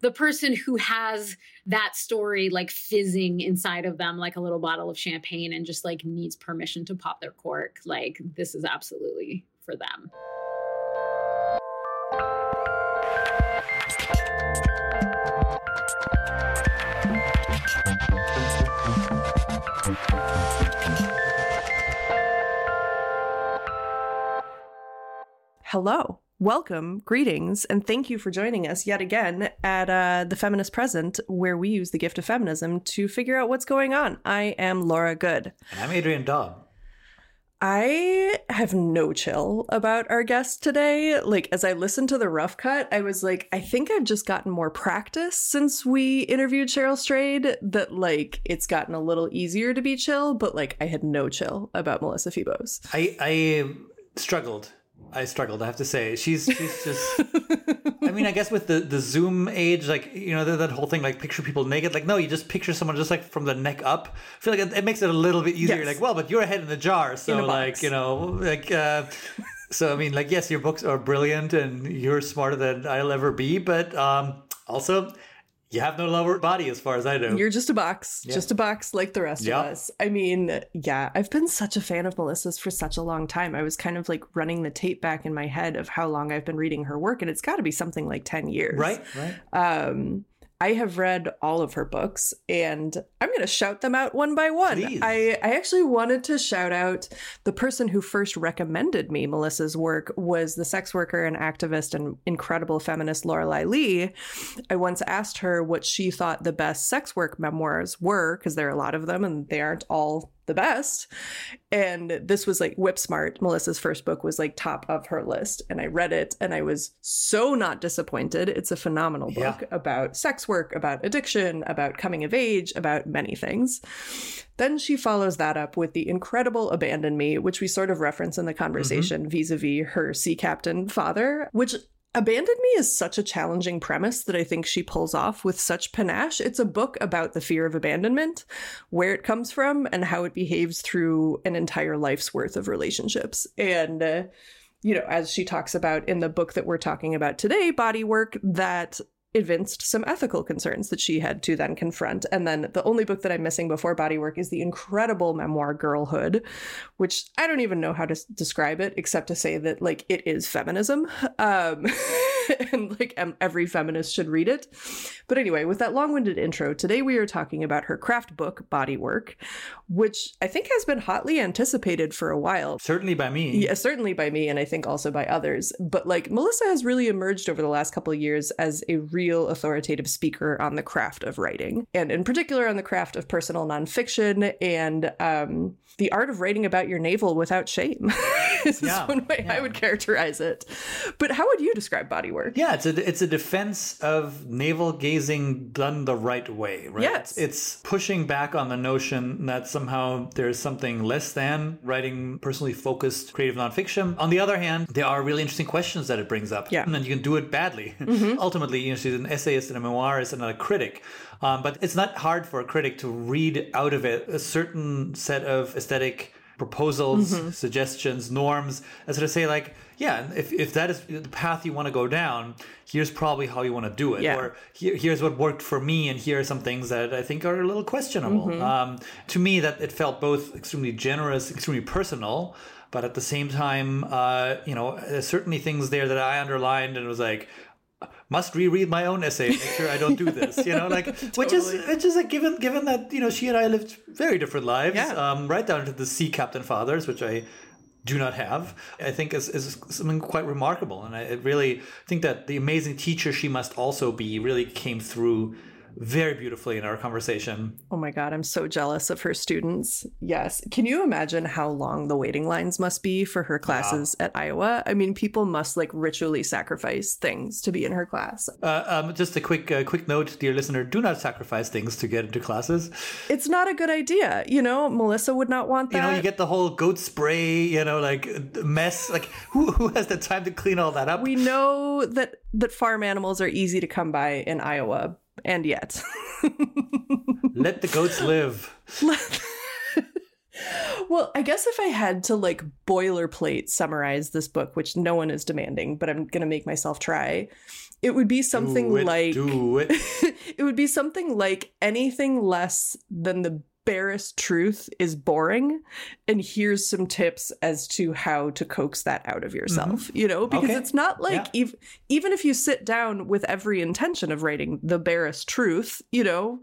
the person who has that story like fizzing inside of them like a little bottle of champagne and just like needs permission to pop their cork. Like this is absolutely for them. Hello. Welcome, greetings, and thank you for joining us yet again at uh, The Feminist Present, where we use the gift of feminism to figure out what's going on. I am Laura Goode. And I'm Adrian Daub. I have no chill about our guest today. Like, as I listened to the rough cut, I was like, I think I've just gotten more practice since we interviewed Cheryl Strayed, that like it's gotten a little easier to be chill, but like I had no chill about Melissa Febos. I, I struggled I struggled. I have to say, she's she's just. I mean, I guess with the the Zoom age, like you know, that, that, whole thing, like picture people naked. Like, no, you just picture someone just like from the neck up. I feel like it, it makes it a little bit easier. Yes. Like, well, but you're a head in the jar, so like you know, like. uh So I mean, like, yes, your books are brilliant, and you're smarter than I'll ever be. But um also, you have no lower body as far as I know. You're just a box, yeah. just a box like the rest of us. I mean, yeah, I've been such a fan of Melissa's for such a long time. I was kind of like running the tape back in my head of how long I've been reading her work, and it's got to be something like 10 years. Right, right. Um, I have read all of her books and I'm going to shout them out one by one. I, I actually wanted to shout out the person who first recommended me Melissa's work was the sex worker and activist and incredible feminist Lorelei Lee. I once asked her what she thought the best sex work memoirs were because there are a lot of them and they aren't all the best. And this was like Whip Smart. Melissa's first book was like top of her list. And I read it and I was so not disappointed. It's a phenomenal book yeah. about sex work, about addiction, about coming of age, about many things. Then she follows that up with The Incredible Abandon Me, which we sort of reference in the mm-hmm. conversation vis a vis her sea captain father, which Abandon Me is such a challenging premise that I think she pulls off with such panache. It's a book about the fear of abandonment, where it comes from, and how it behaves through an entire life's worth of relationships. And, uh, you know, as she talks about in the book that we're talking about today, Body Work, that evinced some ethical concerns that she had to then confront. And then the only book that I'm missing before Bodywork is the incredible memoir Girlhood, which I don't even know how to describe it except to say that like it is feminism. Um, and like every feminist should read it. But anyway, with that long-winded intro, today we are talking about her craft book Bodywork, which I think has been hotly anticipated for a while. Certainly by me. Yeah, certainly by me and I think also by others. But like Melissa has really emerged over the last couple of years as a real authoritative speaker on the craft of writing, and in particular on the craft of personal nonfiction and um, the art of writing about your navel without shame. is yeah, one way yeah. I would characterize it. But how would you describe body work? Yeah, it's a it's a defense of navel gazing done the right way, right? Yes. It's pushing back on the notion that somehow there's something less than writing personally focused creative nonfiction. On the other hand, there are really interesting questions that it brings up. Yeah. And you can do it badly. Mm-hmm. Ultimately, you know, she's an essayist and a memoirist and not a critic. Um, but it's not hard for a critic to read out of it a certain set of aesthetic proposals, mm-hmm. suggestions, norms, and sort of say like, yeah, if, if that is the path you want to go down, here's probably how you want to do it. Yeah. Or here, here's what worked for me, and here are some things that I think are a little questionable. Mm-hmm. Um, to me, that it felt both extremely generous, extremely personal, but at the same time, uh, you know, there's certainly things there that I underlined and was like, must reread my own essay, and make sure I don't do this. You know, like totally. which is which is like given given that you know she and I lived very different lives, yeah. um, right down to the sea captain fathers, which I do not have. I think is, is something quite remarkable, and I really think that the amazing teacher she must also be really came through very beautifully in our conversation. Oh my God, I'm so jealous of her students. Yes. Can you imagine how long the waiting lines must be for her classes at Iowa? I mean, people must like ritually sacrifice things to be in her class. Uh, um, just a quick, uh, quick note, dear listener: do not sacrifice things to get into classes. It's not a good idea. You know, Melissa would not want that. You know, you get the whole goat spray. You know, like mess. Like who who has the time to clean all that up? We know that that farm animals are easy to come by in Iowa, and yet. Let the goats live. well, I guess if I had to like boilerplate summarize this book, which no one is demanding, but I'm going to make myself try, it would be something it, like do it. it would be something like anything less than the barest truth is boring and here's some tips as to how to coax that out of yourself mm-hmm. you know because Okay. it's not like Yeah. ev- even if you sit down with every intention of writing the barest truth you know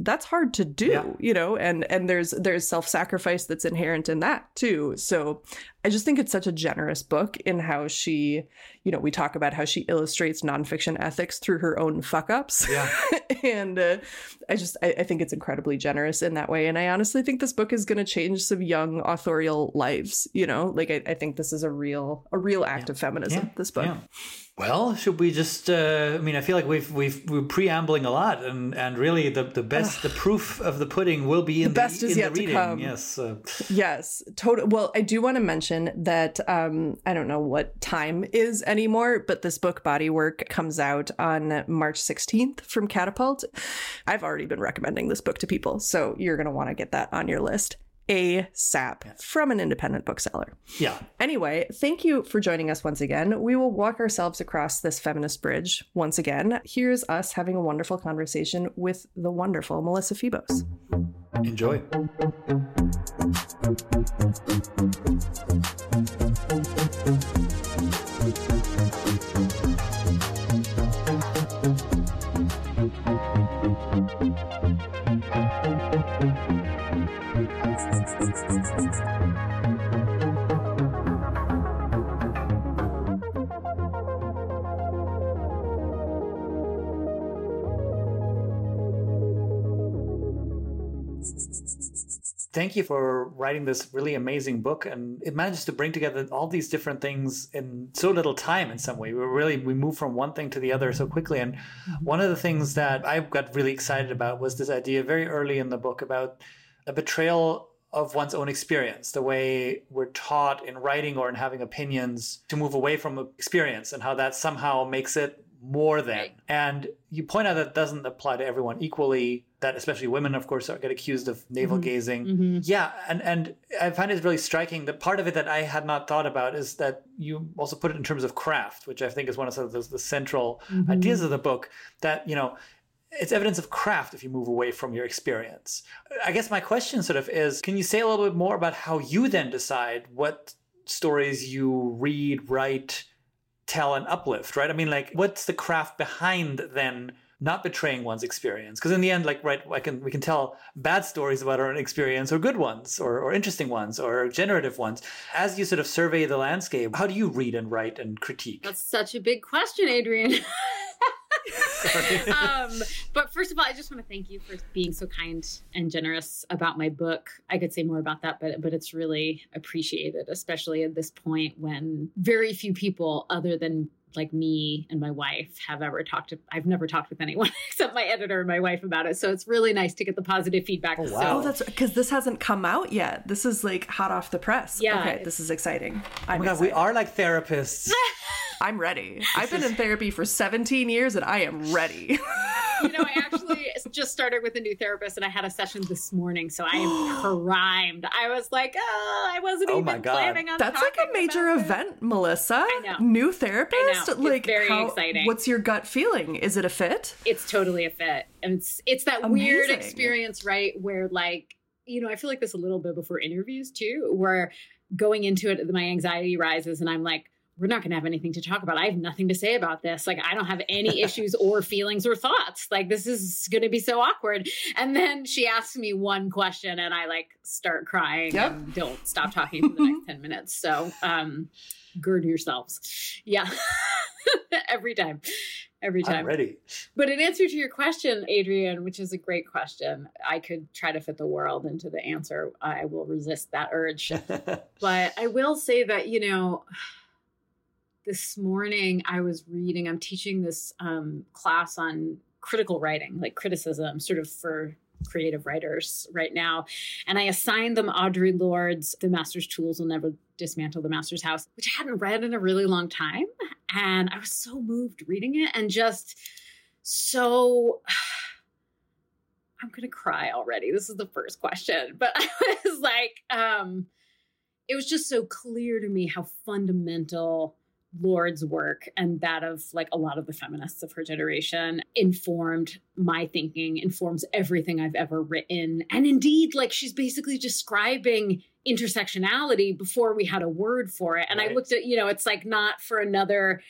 that's hard to do Yeah. you know and and there's there's self-sacrifice that's inherent in that too. So i just think it's such a generous book in how she you know we talk about how she illustrates nonfiction ethics through her own fuck ups Yeah. and uh, i just I, I think it's incredibly generous in that way. And i honestly think this book is going to change some young authorial lives you know? Like i, I think this is a real a real act of feminism Yeah, this book. Yeah. Well, should we just? Uh, I mean, I feel like we've we've we're preambling a lot, and and really the the best the proof of the pudding will be in the, best is in yet the to come. Yes. Uh, Yes, total. Well, I do want to mention that um, I don't know what time is anymore, but this book, Bodywork, comes out on March 16th from Catapult. I've already been recommending this book to people, so you're going to want to get that on your list ASAP from an independent bookseller. yeah. Anyway, thank you for joining us once again. We will walk ourselves across this feminist bridge once again. Here's us having a wonderful conversation with the wonderful Melissa Febos. Enjoy. Thank you for writing this really amazing book, and it manages to bring together all these different things in so little time. In some way, we really we move from one thing to the other so quickly. And mm-hmm. one of the things that I got really excited about was this idea very early in the book about a betrayal of one's own experience, the way we're taught in writing or in having opinions to move away from experience, and how that somehow makes it more than. Right. And you point out that doesn't apply to everyone equally. That especially women, of course, are, get accused of navel gazing. Mhm. Yeah, and and I find it really striking. that part of it that I had not thought about is that you also put it in terms of craft, which I think is one of sort the, the central Mhm. ideas of the book. That you know, it's evidence of craft if you move away from your experience. I guess my question sort of is: Can you say a little bit more about how you then decide what stories you read, write, tell, and uplift? Right? I mean, like, what's the craft behind then? Not betraying one's experience because in the end like right i can we can tell bad stories about our own experience or good ones or, or interesting ones or generative ones as you sort of survey the landscape how do you read and write and critique That's such a big question, Adrian. Um, but first of all, I just want to thank you for being so kind and generous about my book. I could say more about that, but but it's really appreciated, especially at this point when very few people, other than like me and my wife, have ever talked to. I've never talked with anyone except my editor and my wife about it. So it's really nice to get the positive feedback. Oh, So- wow. Oh, that's because this hasn't come out yet. This is like hot off the press. Yeah, Okay, this is exciting. oh I'm my god we are like therapists I'm ready. I've been in therapy for 17 years and I am ready. you know, I actually just started with a new therapist and I had a session this morning, so I am primed. I was like, oh, I wasn't Oh even planning on That's like a major event, Melissa. I know. New therapist? Know. Like very how, exciting. What's your gut feeling? Is it a fit? It's totally a fit. And it's it's that weird experience, right? Where like, you know, I feel like this a little bit before interviews too, where going into it, my anxiety rises and I'm like, we're not going to have anything to talk about. I have nothing to say about this. Like, I don't have any issues or feelings or thoughts. Like, this is going to be so awkward. And then she asks me one question and I like start crying Yep. and don't stop talking for the next 10 minutes. So, um, gird yourselves. Yeah. Every time. Every time. i'm ready But in answer to your question, Adrian, which is a great question, I could try to fit the world into the answer. I will resist that urge. but I will say that, you know, this morning I was reading, I'm teaching this um, class on critical writing, like criticism, sort of for creative writers right now. And I assigned them Audre Lorde's The Master's Tools Will Never Dismantle the Master's House, which I hadn't read in a really long time. And I was so moved reading it and just so. I'm gonna cry already. This is the first question, but I was like, um, it was just so clear to me how fundamental Lorde's work and that of like a lot of the feminists of her generation informed my thinking, informs everything I've ever written. And indeed, like she's basically describing intersectionality before we had a word for it. And right. I looked at, you know, it's like not for another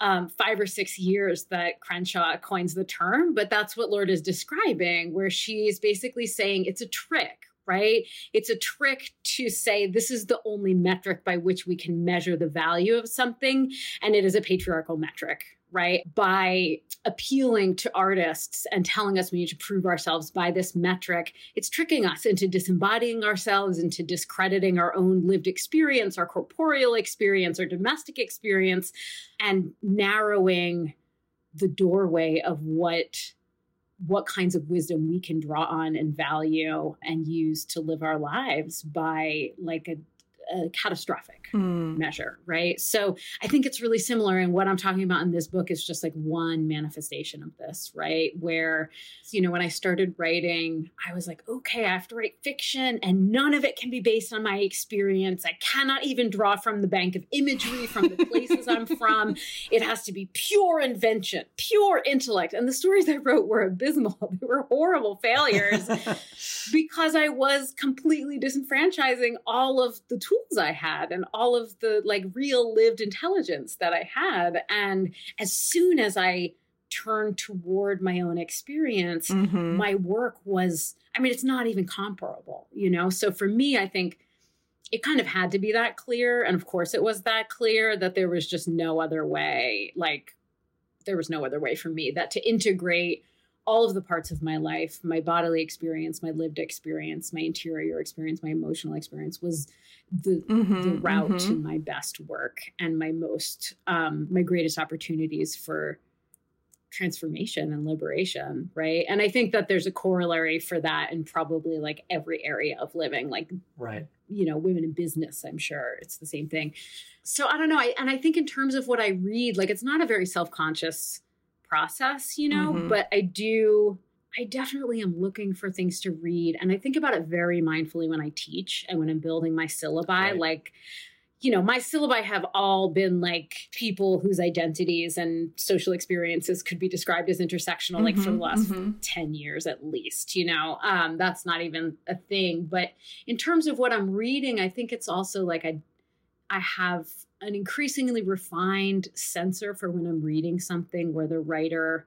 um, five or six years that Crenshaw coins the term, but that's what Lorde is describing, where she's basically saying it's a trick, right? It's a trick to say this is the only metric by which we can measure the value of something, and it is a patriarchal metric, right? By appealing to artists and telling us we need to prove ourselves by this metric, it's tricking us into disembodying ourselves, into discrediting our own lived experience, our corporeal experience, our domestic experience, and narrowing the doorway of what what kinds of wisdom we can draw on and value and use to live our lives by like a a catastrophic mm. measure, right? So I think it's really similar. And what I'm talking about in this book is just like one manifestation of this, right? Where, you know, when I started writing, I was like, okay, I have to write fiction and none of it can be based on my experience. I cannot even draw from the bank of imagery from the places I'm from. It has to be pure invention, pure intellect. And the stories I wrote were abysmal, they were horrible failures because I was completely disenfranchising all of the tools tools I had and all of the like real lived intelligence that I had. And as soon as I turned toward my own experience, mm-hmm. my work was, I mean, it's not even comparable, you know? So for me, I think it kind of had to be that clear. And of course, it was that clear that there was just no other way. Like, there was no other way for me that to integrate all of the parts of my life my bodily experience my lived experience my interior experience my emotional experience was the, mm-hmm, the route mm-hmm. to my best work and my most um, my greatest opportunities for transformation and liberation right? And i think that there's a corollary for that in probably like every area of living like right. you know women in business i'm sure it's the same thing. So i don't know I, and i think in terms of what i read like it's not a very self-conscious process, you know, mm-hmm. but I do I definitely am looking for things to read and I think about it very mindfully when I teach and when I'm building my syllabi right. like you know, my syllabi have all been like people whose identities and social experiences could be described as intersectional, mm-hmm, like for the mm-hmm, last mm-hmm. 10 years at least, you know, um, that's not even a thing. But in terms of what I'm reading, I think it's also like I, I have an increasingly refined sensor for when I'm reading something where the writer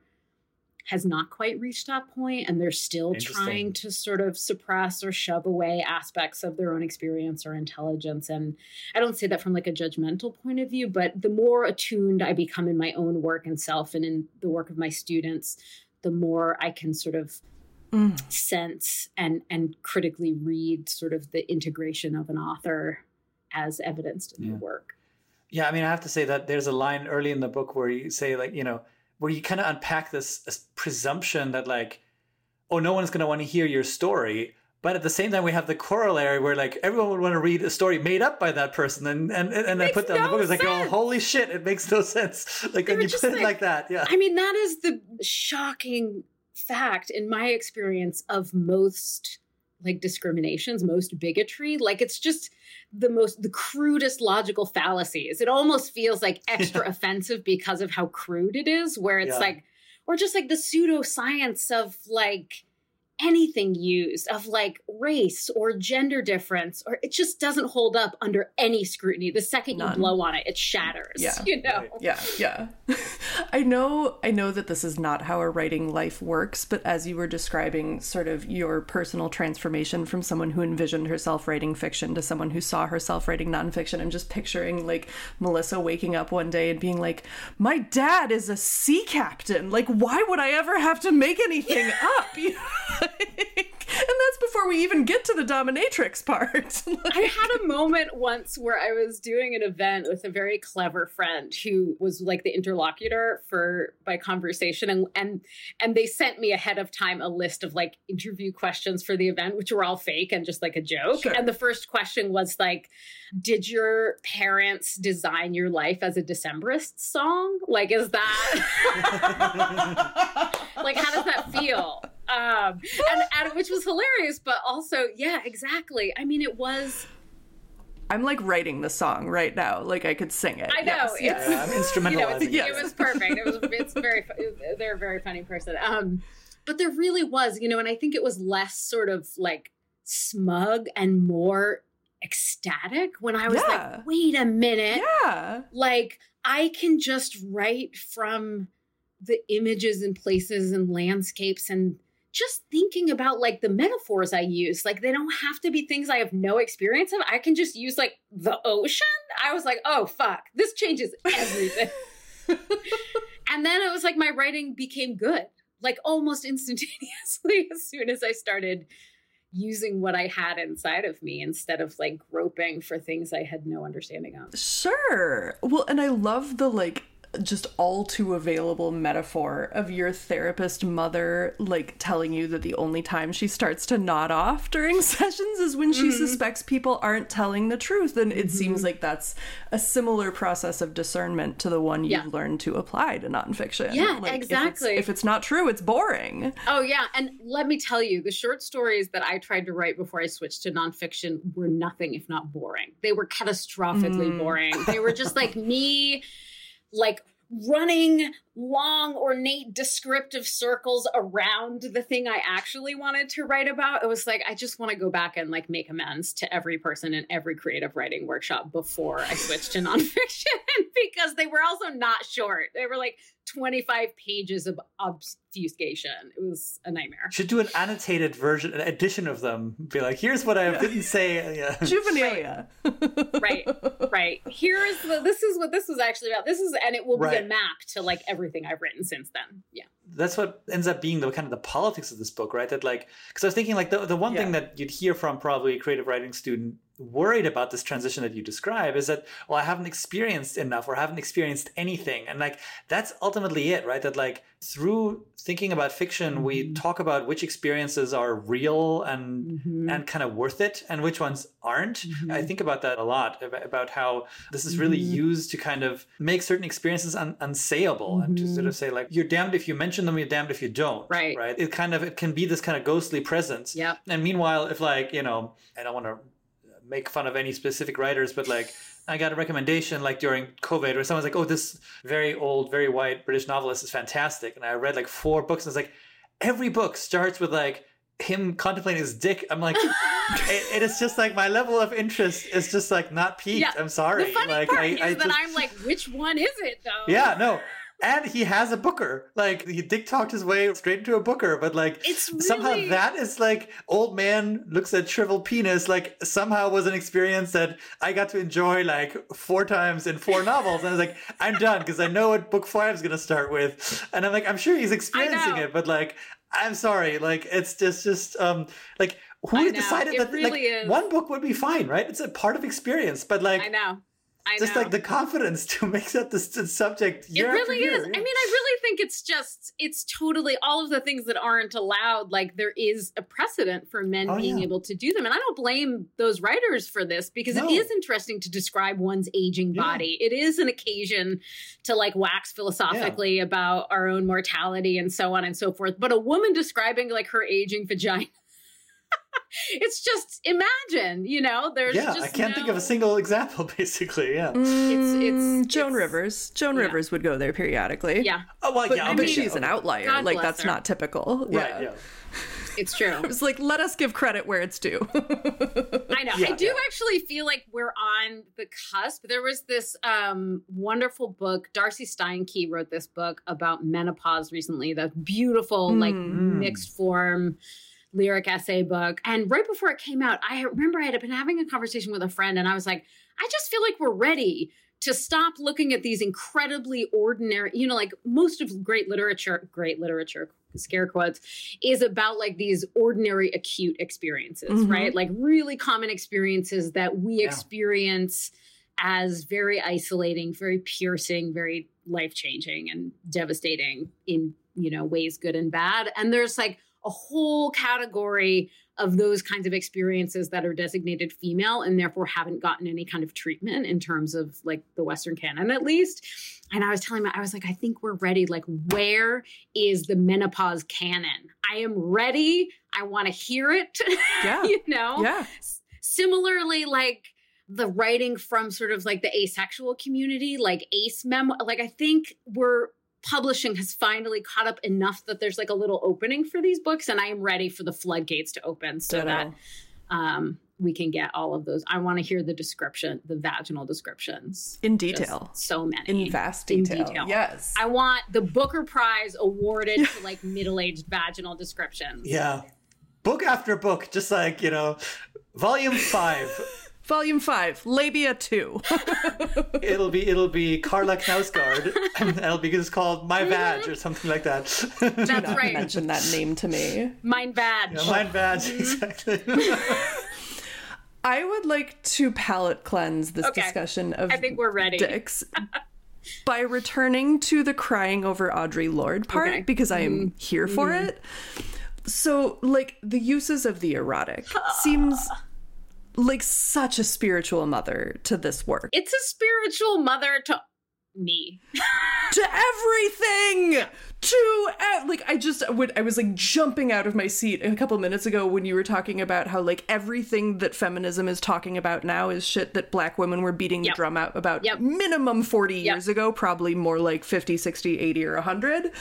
has not quite reached that point and they're still trying to sort of suppress or shove away aspects of their own experience or intelligence and i don't say that from like a judgmental point of view but the more attuned i become in my own work and self and in the work of my students the more i can sort of mm. sense and and critically read sort of the integration of an author as evidenced in yeah. the work yeah, I mean, I have to say that there's a line early in the book where you say, like, you know, where you kind of unpack this, presumption that, like, oh, no one's going to want to hear your story. But at the same time, we have the corollary where, like, everyone would want to read a story made up by that person. And and, and I put that no in the book. It's like, oh, holy shit, it makes no sense. Like, when you put like, it like that. Yeah. I mean, that is the shocking fact in my experience of most like discriminations, most bigotry. Like it's just the most the crudest logical fallacies. It almost feels like extra offensive because of how crude it is, where it's yeah. like or just like the pseudoscience of like anything used of like race or gender difference or it just doesn't hold up under any scrutiny. The second None. you blow on it it shatters yeah. you know? Yeah. Yeah. I know i know that this is not how a writing life works but as you were describing sort of your personal transformation from someone who envisioned herself writing fiction to someone who saw herself writing nonfiction i'm just picturing like melissa waking up one day and being like my dad is a sea captain. Like why would i ever have to make anything up and that's before we even get to the dominatrix part. like... I had a moment once where I was doing an event with a very clever friend who was like the interlocutor for my conversation and and and they sent me ahead of time a list of like interview questions for the event which were all fake and just like a joke. Sure. And the first question was like did your parents design your life as a Decemberist song? Like is that like how does that feel? Um, and, and which was hilarious, but also, yeah, exactly. I mean, it was. I'm like writing the song right now. Like I could sing it. I know. Yes, yes. Yeah, I'm instrumentalizing. You know, it. It was perfect. It was. It's very. They're a very funny person. Um, but there really was, you know, and I think it was less sort of like smug and more ecstatic when I was Yeah. like, wait a minute, Yeah. like I can just write from the images and places and landscapes and just thinking about like the metaphors I use. Like they don't have to be things I have no experience of. I can just use like the ocean. I was like, oh fuck, this changes everything. and then it was like my writing became good, like almost instantaneously as soon as I started using what I had inside of me instead of like groping for things I had no understanding of. Sure. Well, and I love the like just all too available metaphor of your therapist mother like telling you that the only time she starts to nod off during sessions is when she suspects people aren't telling the truth and it seems like that's a similar process of discernment to the one you've Yeah. learned to apply to nonfiction Yeah, Like, if it's- exactly. if it's not true it's boring Oh yeah, and let me tell you, the short stories that I tried to write before I switched to nonfiction were nothing if not boring. They were catastrophically Mm. boring. They were just like me, like running long, ornate, descriptive circles around the thing I actually wanted to write about. It was like I just want to go back and like make amends to every person in every creative writing workshop before I switched to nonfiction because they were also not short. They were like 25 pages of obfuscation. It was a nightmare. Should do an annotated version, an edition of them. Be like, here's what I didn't say. Yeah. juvenilia right right here is the this is what this was actually about this is and it will be a map to like everything i've written since then. Yeah. That's what ends up being the kind of the politics of this book, right? That like, because I was thinking like the the one thing that you'd hear from probably a creative writing student worried about this transition that you describe is that well I haven't experienced enough or haven't experienced anything and like that's ultimately it right that like through thinking about fiction we Mm-hmm. talk about which experiences are real and Mhm. and kind of worth it and which ones aren't Mhm. I think about that a lot about how this is really Mhm. used to kind of make certain experiences un- unsayable and to sort of say like you're damned if you mention them you're damned if you don't Right. right it kind of it can be this kind of ghostly presence yeah and meanwhile if like you know i don't want to make fun of any specific writers but like i got a recommendation like during covid where someone's like oh this very old very white british novelist is fantastic. And i read like four books and it's like every book starts with like him contemplating his dick. I'm like it, it is just like my level of interest is just like not peaked. Yeah. i'm sorry. the funny like part I, is I that just- i'm like which one is it though? Yeah no and he has a booker. Like he dick talked his way straight into a booker but like It's somehow that is like old man looks at shriveled penis like somehow was an experience that i got to enjoy like four times in four novels. And i was like i'm done because i know what book five is going to start with. And i'm like i'm sure he's experiencing it but like i'm sorry. Like it's just just um like who decided that really like is. one book would be fine right? It's a part of experience but like i know i just know like the confidence to make that the subject it really is. yeah. I mean, I really think it's just, it's totally all of the things that aren't allowed. Like, there is a precedent for men Oh, being yeah. able to do them. And I don't blame those writers for this because No. it is interesting to describe one's aging Yeah. body. It is an occasion to like wax philosophically about our own mortality and so on and so forth. But a woman describing like her aging vagina. It's just imagine, you know, there's yeah, just I can't think of a single example, basically. Yeah. Mm, it's- Joan it's- Rivers. Joan yeah. Rivers would go there periodically. Yeah, Oh well, But, yeah, but okay, she's yeah, an outlier. God like that's her. not typical. Right. Yeah. it's true. It's like let us give credit where it's due. I know. I do yeah. actually feel like we're on the cusp. There was this um, wonderful book. Darcey Steinke wrote this book about menopause recently. That beautiful, like Mm. mixed form lyric essay book. And right before it came out, I remember I had been having a conversation with a friend, and I was like, I just feel like we're ready to stop looking at these incredibly ordinary, you know, like most of great literature, great literature, scare quotes, is about like these ordinary acute experiences, Mhm. right? Like really common experiences that we Yeah. experience as very isolating, very piercing, very life changing and devastating in, you know, ways good and bad. And there's like a whole category of those kinds of experiences that are designated female and therefore haven't gotten any kind of treatment in terms of like the Western canon, at least. And I was telling my, I was like, I think we're ready. Like, where is the menopause canon? I am ready. I want to hear it. Yeah. you know? yeah. S- Similarly, like the writing from sort of like the asexual community, like ace memo. Like I think we're publishing has finally caught up enough that there's like a little opening for these books, and I am ready for the floodgates to open so Ditto. that um, we can get all of those. I want to hear the description, the vaginal descriptions in detail. Just so many in vast detail. In detail. Yes, I want the Booker Prize awarded to like middle-aged vaginal descriptions. Yeah, book after book, just like you know, volume five. Volume five, Labia two. it'll be it'll be Carla Knausgard, it'll be just called My Vag or something like that. That's Do right. Mention that name to me. Mine Vag. Yeah, mine Vag, exactly. I would like to palate cleanse this okay. discussion of I think we're ready. dicks by returning to the crying over Audre Lorde part okay. because I am mm-hmm. here for mm-hmm. it. So, like the uses of the erotic seems like such a spiritual mother to this work. It's a spiritual mother to me to everything to like i just would i was like jumping out of my seat a couple minutes ago when you were talking about how like everything that feminism is talking about now is shit that black women were beating yep. the drum out about yep. minimum 40 yep. years ago probably more like 50 60 80 or 100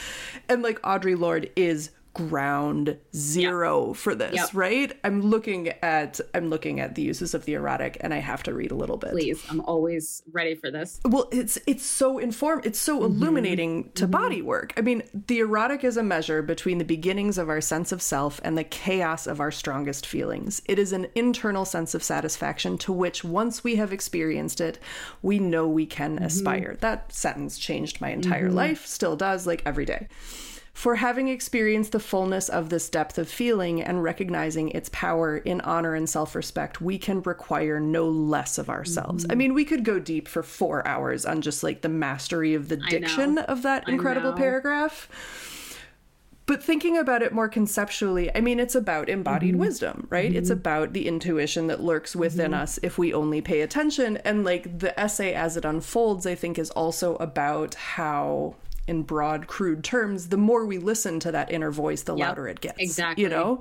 and like audre lorde is ground zero yep. for this, yep. right? I'm looking at I'm looking at the uses of the erotic and I have to read a little bit. Please, I'm always ready for this. Well, it's it's so inform it's so mm-hmm. illuminating to mm-hmm. body work. I mean, the erotic is a measure between the beginnings of our sense of self and the chaos of our strongest feelings. It is an internal sense of satisfaction to which once we have experienced it, we know we can mm-hmm. aspire. That sentence changed my entire mm-hmm. life, still does like every day. For having experienced the fullness of this depth of feeling and recognizing its power in honor and self respect, we can require no less of ourselves. Mm-hmm. I mean, we could go deep for four hours on just like the mastery of the diction of that incredible paragraph. But thinking about it more conceptually, I mean, it's about embodied mm-hmm. wisdom, right? Mm-hmm. It's about the intuition that lurks within mm-hmm. us if we only pay attention. And like the essay as it unfolds, I think is also about how in broad, crude terms, the more we listen to that inner voice, the yep, louder it gets. Exactly. You know?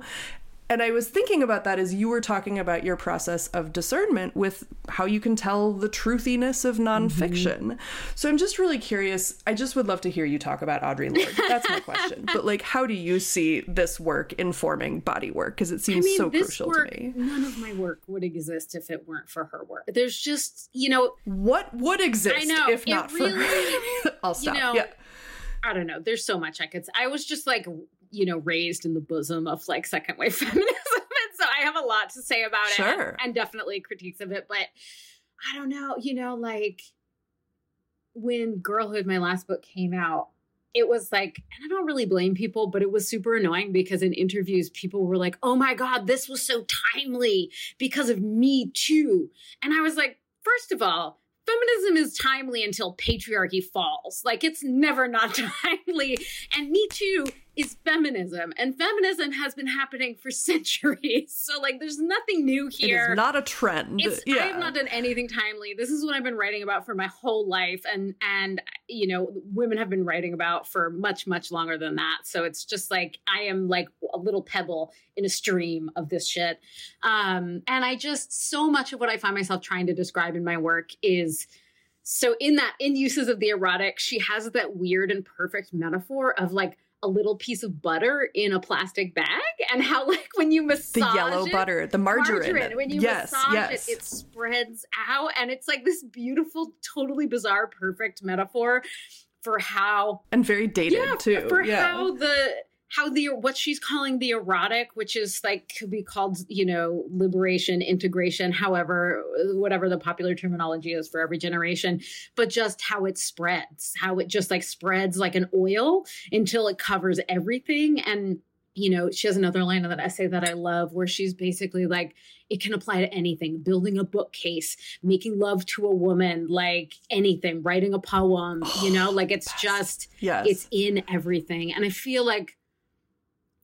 And I was thinking about that as you were talking about your process of discernment with how you can tell the truthiness of nonfiction. Mm-hmm. So I'm just really curious. I just would love to hear you talk about Audre Lorde. That's my question. But like, how do you see this work informing body work? Because it seems I mean, so crucial work, to me. None of my work would exist if it weren't for her work. There's just, you know, what would exist I know, if not really, for her? I'll stop. You know, yeah I don't know. There's so much I could. Say. I was just like, you know, raised in the bosom of like second wave feminism, and so I have a lot to say about sure. it, and, and definitely critiques of it. But I don't know. You know, like when Girlhood, my last book, came out, it was like, and I don't really blame people, but it was super annoying because in interviews, people were like, oh my God, this was so timely because of Me Too. And I was like, first of all, feminism is timely until patriarchy falls. Like it's never not timely. And Me Too is feminism, and feminism has been happening for centuries. So like, there's nothing new here. It is not a trend. It's, yeah. I have not done anything timely. This is what I've been writing about for my whole life, and and you know, women have been writing about for much much longer than that. So it's just like I am like a little pebble in a stream of this shit. Um, and I just so much of what I find myself trying to describe in my work is so in that in uses of the erotic she has that weird and perfect metaphor of like a little piece of butter in a plastic bag and how like when you massage the yellow it, butter the margarine, margarine when you yes, massage yes. it it spreads out and it's like this beautiful totally bizarre perfect metaphor for how and very dated yeah, too for yeah. how the how the what she's calling the erotic which is like could be called you know liberation integration however whatever the popular terminology is for every generation but just how it spreads how it just like spreads like an oil until it covers everything. And you know she has another line in that essay that i love where she's basically like it can apply to anything building a bookcase making love to a woman like anything writing a poem you know oh, like it's just yes. it's in everything. And i feel like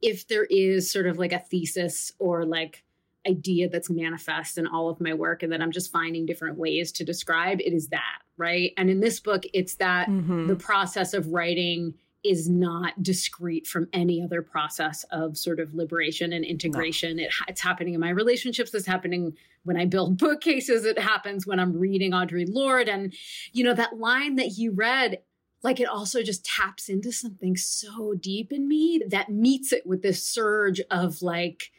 if there is sort of like a thesis or like idea that's manifest in all of my work and that I'm just finding different ways to describe, it is that, right? And in this book, it's that mm-hmm. the process of writing is not discrete from any other process of sort of liberation and integration. No. It, it's happening in my relationships. It's happening when I build bookcases. It happens when I'm reading Audre Lorde. And, you know, that line that you read, like it also just taps into something so deep in me that meets it with this surge of like,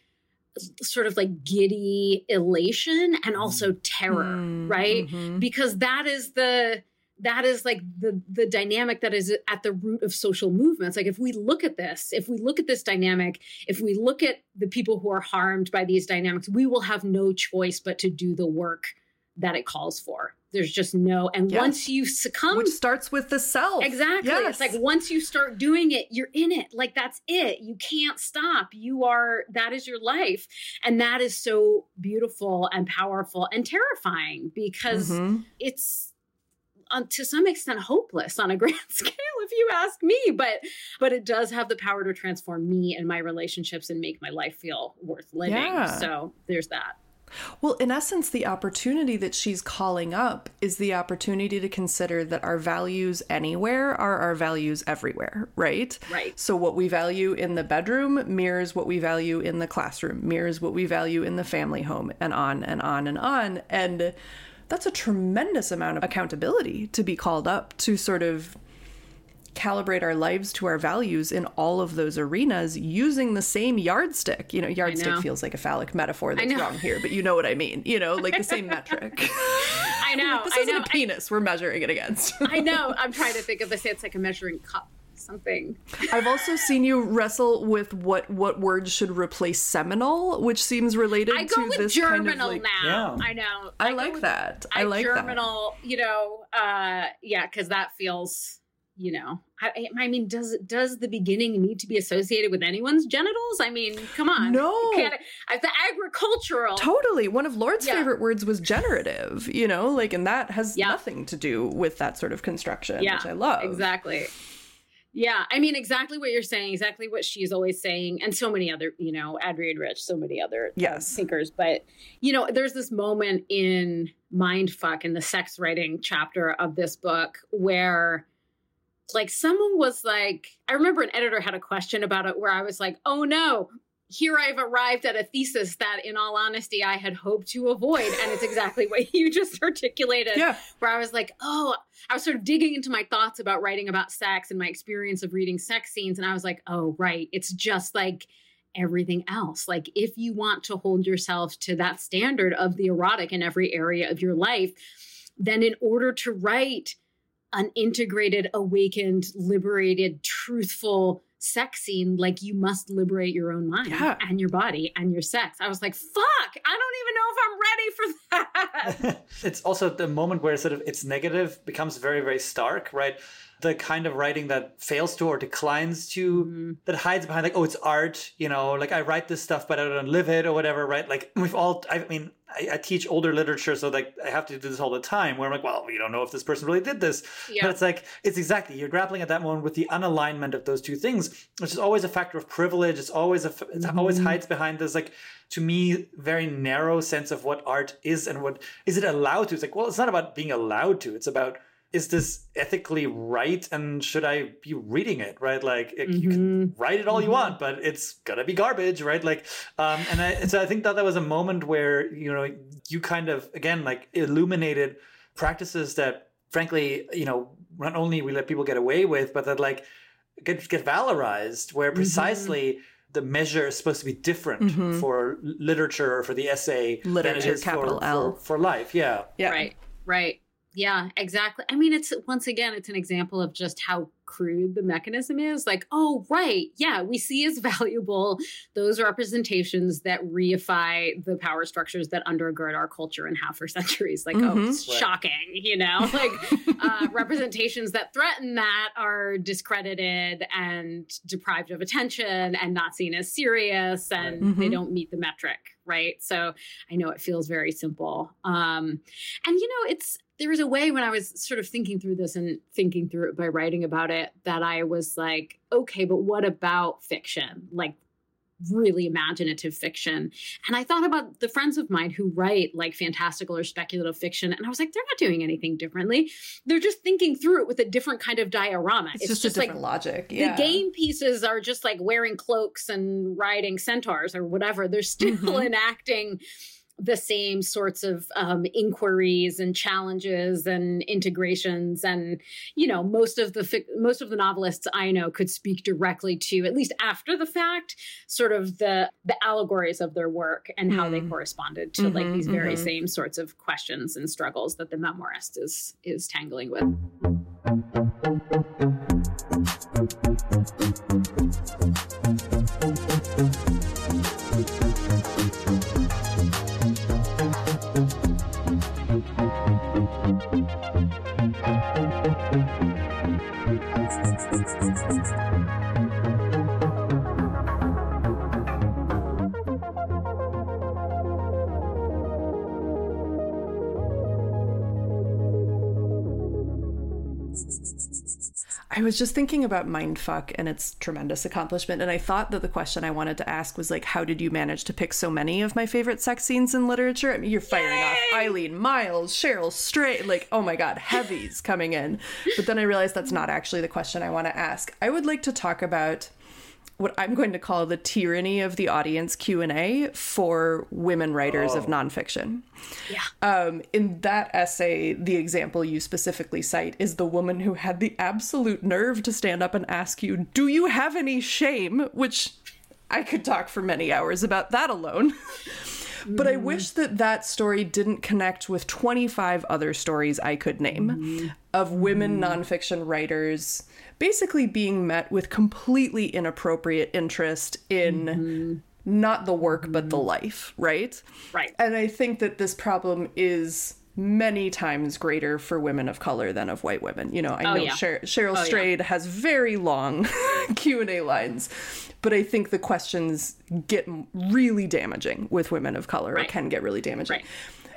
sort of like giddy elation and also terror, mm, right? Mm-hmm. Because that is the that is like the the dynamic that is at the root of social movements like if we look at this if we look at this dynamic if we look at the people who are harmed by these dynamics we will have no choice but to do the work that it calls for there's just no and yes. once you succumb which starts with the self exactly yes. it's like once you start doing it you're in it like that's it you can't stop you are that is your life and that is so beautiful and powerful and terrifying because mm-hmm. it's um, to some extent hopeless on a grand scale if you ask me but but it does have the power to transform me and my relationships and make my life feel worth living yeah. so there's that well, in essence, the opportunity that she's calling up is the opportunity to consider that our values anywhere are our values everywhere, right? Right. So, what we value in the bedroom mirrors what we value in the classroom, mirrors what we value in the family home, and on and on and on. And that's a tremendous amount of accountability to be called up to sort of calibrate our lives to our values in all of those arenas using the same yardstick. You know, yardstick know. feels like a phallic metaphor that's wrong here, but you know what I mean. You know, like the same metric. I know. this I isn't know. a penis I, we're measuring it against. I know. I'm trying to think of this. It's like a measuring cup something. I've also seen you wrestle with what what words should replace seminal, which seems related I go to with this germinal kind of like, now. Yeah. I know. I, I like with, that. I, I like germinal. That. You know, uh, yeah, because that feels. You know, I, I, mean, does does the beginning need to be associated with anyone's genitals? I mean, come on. No, I, the agricultural. Totally. One of Lorde's yeah. favorite words was generative. You know, like, and that has yeah. nothing to do with that sort of construction, yeah, which I love. Exactly. Yeah, I mean exactly what you're saying, exactly what she's always saying, and so many other, you know, Adrienne Rich, so many other uh, yes. thinkers. But you know, there's this moment in Mindfuck in the sex writing chapter of this book where like someone was like, I remember an editor had a question about it where I was like, oh no, here I've arrived at a thesis that, in all honesty, I had hoped to avoid. And it's exactly what you just articulated. Yeah. Where I was like, oh, I was sort of digging into my thoughts about writing about sex and my experience of reading sex scenes. And I was like, oh, right. It's just like everything else. Like, if you want to hold yourself to that standard of the erotic in every area of your life, then in order to write an integrated, awakened, liberated, truthful, sex scene like you must liberate your own mind yeah. and your body and your sex. I was like, fuck, I don't even know if I'm ready for that. it's also the moment where sort of its negative becomes very, very stark, right? the kind of writing that fails to or declines to mm-hmm. that hides behind like oh it's art you know like i write this stuff but i don't live it or whatever right like we've all i mean I, I, teach older literature so like i have to do this all the time where i'm like well we don't know if this person really did this yeah. but it's like it's exactly you're grappling at that moment with the unalignment of those two things which is always a factor of privilege it's always a it mm-hmm. always hides behind this like to me very narrow sense of what art is and what is it allowed to it's like well it's not about being allowed to it's about is this ethically right and should i be reading it right like it, mm-hmm. you can mm-hmm. write it all you mm-hmm. want but it's gonna be garbage right like um and I, so i think that that was a moment where you know you kind of again like illuminated practices that frankly you know not only we let people get away with but that like get get valorized where mm-hmm. precisely mm-hmm the measure is supposed to be different mm-hmm. for literature or for the essay literature capital for, L for, for, life yeah yeah right right yeah, exactly. I mean, it's once again, it's an example of just how crude the mechanism is. Like, oh, right. Yeah, we see as valuable those representations that reify the power structures that undergird our culture and have for centuries. Like, oh, mm-hmm. oh, it's right. shocking, you know? Like, uh, representations that threaten that are discredited and deprived of attention and not seen as serious and mm-hmm. they don't meet the metric, right? So I know it feels very simple. Um, and, you know, it's, there was a way when I was sort of thinking through this and thinking through it by writing about it that I was like, okay, but what about fiction? Like really imaginative fiction. And I thought about the friends of mine who write like fantastical or speculative fiction. And I was like, they're not doing anything differently. They're just thinking through it with a different kind of diorama. It's, it's just, just, a different like, logic. Yeah. The game pieces are just like wearing cloaks and riding centaurs or whatever. They're still mm-hmm. enacting the same sorts of um, inquiries and challenges and integrations and you know most of the most of the novelists i know could speak directly to at least after the fact sort of the the allegories of their work and how mm. they corresponded to mm-hmm, like these very mm-hmm. same sorts of questions and struggles that the memoirist is is tangling with was just thinking about Mindfuck and its tremendous accomplishment, and I thought that the question I wanted to ask was like, how did you manage to pick so many of my favorite sex scenes in literature? I mean, you're firing Yay! off Eileen Myles, Cheryl Strayed, like, oh my god, heavies coming in. But then I realized that's not actually the question I want to ask. I would like to talk about what I'm going to call the tyranny of the audience Q&A for women writers oh. of nonfiction. Yeah. Um, in that essay, the example you specifically cite is the woman who had the absolute nerve to stand up and ask you, "Do you have any shame?" which I could talk for many hours about that alone. but I mm. wish that that story didn't connect with 25 other stories I could name mm. Of women mm. nonfiction writers basically being met with completely inappropriate interest in mm-hmm. not the work but the life, right? Right. And I think that this problem is many times greater for women of color than of white women. You know, I oh, know yeah. Sher- Cheryl oh, Strayed yeah. has very long Q&A lines, but I think the questions get really damaging with women of color right. or can get really damaging. Right.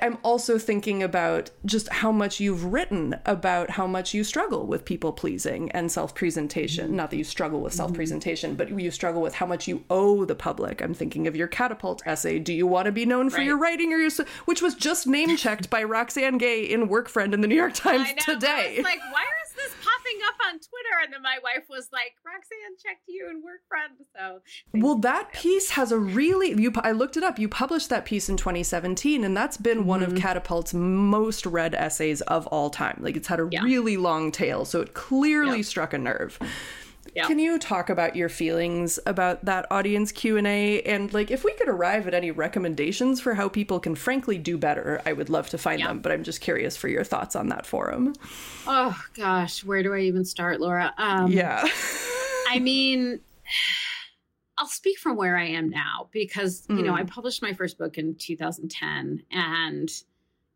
I'm also thinking about just how much you've written about how much you struggle with people pleasing and self presentation. Mm-hmm. Not that you struggle with self presentation, but you struggle with how much you owe the public. I'm thinking of your catapult essay. Do you want to be known for right. your writing or your, which was just name checked by Roxane Gay in Work Friend in the New York Times today. like, why is this popping up on Twitter? And then my wife was like, "Roxane checked you in Work Friend. So, well, that piece has a really, you, I looked it up. You published that piece in 2017, and that's been one mm-hmm. of Catapult's most read essays of all time. Like it's had a yeah. really long tail, so it clearly yeah. struck a nerve. Yeah. Can you talk about your feelings about that audience Q&A and like if we could arrive at any recommendations for how people can frankly do better, I would love to find yeah. them, but I'm just curious for your thoughts on that forum. Oh gosh, where do I even start, Laura? Um, yeah. I mean, I'll speak from where I am now because, you mm. know, I mm. published my first book in 2010 and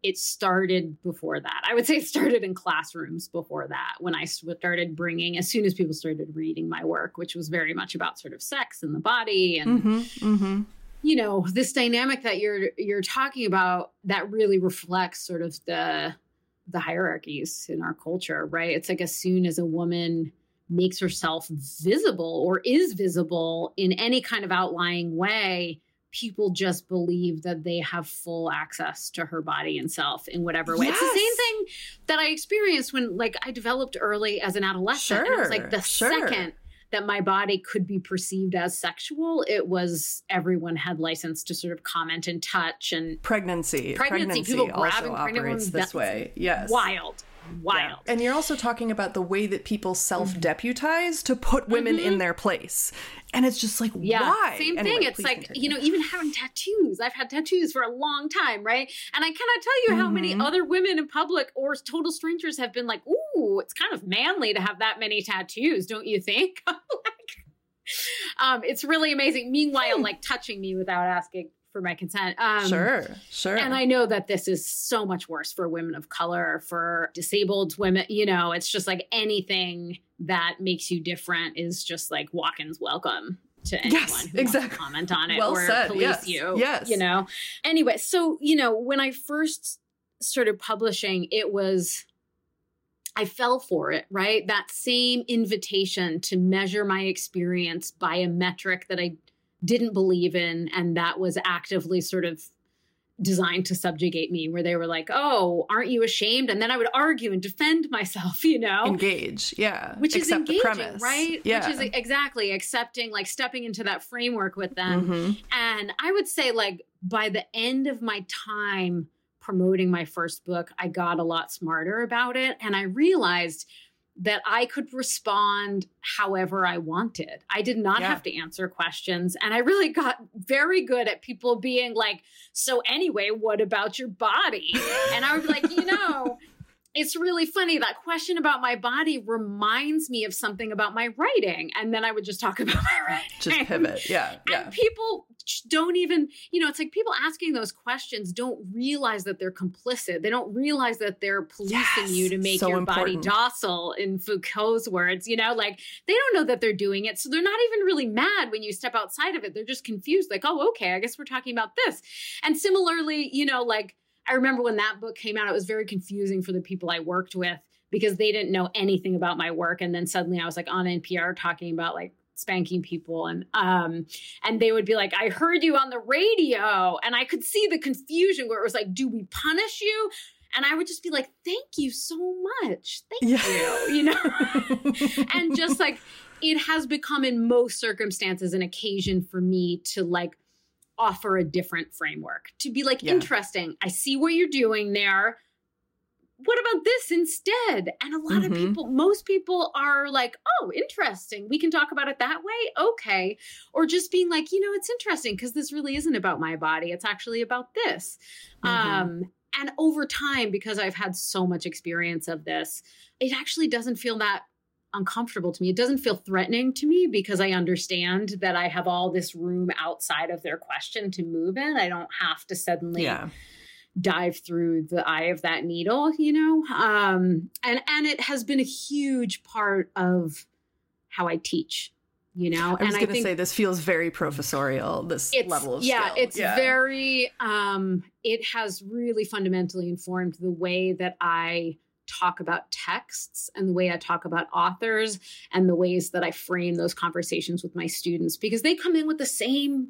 it started before that. I would say it started in classrooms before that when I started bringing, as soon as people started reading my work, which was very much about sort of sex and the body and. Mm-hmm, mm-hmm. You know this dynamic that you're you're talking about that really reflects sort of the the hierarchies in our culture, right? It's like as soon as a woman makes herself visible or is visible in any kind of outlying way, people just believe that they have full access to her body and self in whatever way. Yes. It's the same thing that I experienced when like I developed early as an adolescent. Sure, and it was like the sure. second that my body could be perceived as sexual, it was everyone had license to sort of comment and touch and pregnancy. Pregnancy, pregnancy people grabbing pregnant women this way. Yes. Wild wild. Yeah. And you're also talking about the way that people self-deputize to put women mm-hmm. in their place. And it's just like, yeah, why? Same anyway, thing. It's like, continue. you know, even having tattoos. I've had tattoos for a long time, right? And I cannot tell you how mm-hmm. many other women in public or total strangers have been like, ooh, it's kind of manly to have that many tattoos, don't you think? like, um, it's really amazing. Meanwhile, hmm. like touching me without asking for my consent. Um, sure, sure. And I know that this is so much worse for women of color, for disabled women. You know, it's just like anything that makes you different is just like walk-ins welcome to anyone yes, who exactly. wants to comment on it well or said. police yes. you. Yes. You know. Anyway, so you know, when I first started publishing, it was I fell for it, right? That same invitation to measure my experience by a metric that I didn't believe in and that was actively sort of designed to subjugate me where they were like oh aren't you ashamed? And then i would argue and defend myself you know? Engage yeah. Which Accept is engaging right? Yeah. which is exactly accepting like stepping into that framework with them. Mm-hmm. and i would say like by the end of my time promoting my first book i got a lot smarter about it and i realized that I could respond however I wanted. I did not yeah. have to answer questions. And I really got very good at people being like, So, anyway, what about your body? and I would be like, You know, it's really funny. That question about my body reminds me of something about my writing. And then I would just talk about my writing. Just pivot. Yeah. yeah. People don't even, you know, it's like people asking those questions don't realize that they're complicit. They don't realize that they're policing yes, you to make so your important. body docile, in Foucault's words, you know, like they don't know that they're doing it. So they're not even really mad when you step outside of it. They're just confused, like, oh, okay, I guess we're talking about this. And similarly, you know, like, I remember when that book came out, it was very confusing for the people I worked with because they didn't know anything about my work. And then suddenly I was like on NPR talking about like spanking people and um and they would be like i heard you on the radio and i could see the confusion where it was like do we punish you and i would just be like thank you so much thank yeah. you you know and just like it has become in most circumstances an occasion for me to like offer a different framework to be like, yeah. interesting. I see what you're doing there. What about this instead? And a lot mm-hmm. of people, most people are like, oh, interesting. We can talk about it that way. Okay. Or just being like, you know, it's interesting because this really isn't about my body. It's actually about this. Mm-hmm. Um, and over time, because I've had so much experience of this, it actually doesn't feel that uncomfortable to me. It doesn't feel threatening to me because I understand that I have all this room outside of their question to move in. I don't have to suddenly yeah. Dive through the eye of that needle, you know? Um, and and it has been a huge part of how I teach. You know, I was going to say this feels very professorial. This level of yeah, skill. it's yeah. very. um It has really fundamentally informed the way that I talk about texts and the way I talk about authors and the ways that I frame those conversations with my students because they come in with the same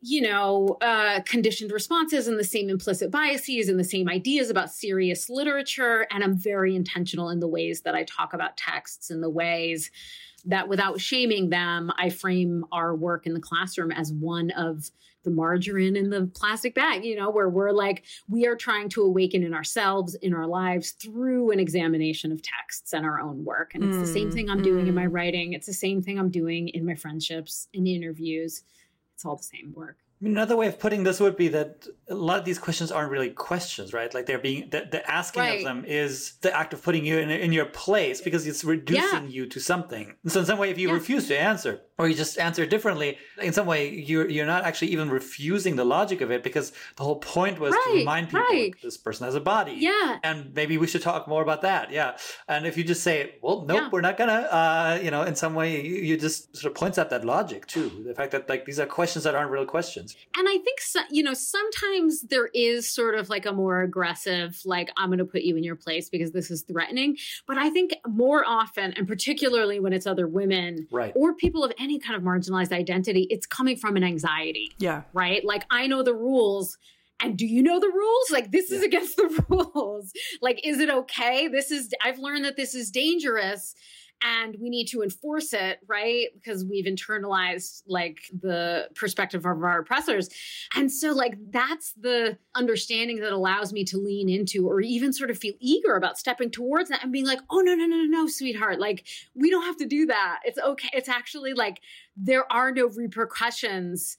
you know, uh, conditioned responses and the same implicit biases and the same ideas about serious literature. And I'm very intentional in the ways that I talk about texts and the ways that without shaming them, I frame our work in the classroom as one of the margarine in the plastic bag, you know, where we're like, we are trying to awaken in ourselves, in our lives through an examination of texts and our own work. And it's mm, the same mm, thing I'm mm. doing in my mm. writing. It's the same thing I'm doing in my friendships, in interviews. It's all the same work. Another way of putting this would be that a lot of these questions aren't really questions, right? Like they're being the, the asking right. of them is the act of putting you in, in your place because it's reducing yeah. you to something. And so in some way, if you yeah. refuse to answer or you just answer differently, in some way you're you're not actually even refusing the logic of it because the whole point was right. to remind people right. this person has a body. Yeah, and maybe we should talk more about that. Yeah, and if you just say, well, nope, yeah. we're not gonna, uh, you know, in some way you, you just sort of points out that logic too, the fact that like these are questions that aren't real questions questions. And I think, so, you know, sometimes there is sort of like a more aggressive, like, I'm going to put you in your place because this is threatening. But I think more often, and particularly when it's other women right. or people of any kind of marginalized identity, it's coming from an anxiety. Yeah. Right. Like, I know the rules and do you know the rules like this yeah. is against the rules like is it okay this is i've learned that this is dangerous and we need to enforce it, right? Because we've internalized like the perspective of our oppressors. And so, like, that's the understanding that allows me to lean into or even sort of feel eager about stepping towards that and being like, oh, no, no, no, no, no, sweetheart. Like, we don't have to do that. It's okay. It's actually like there are no repercussions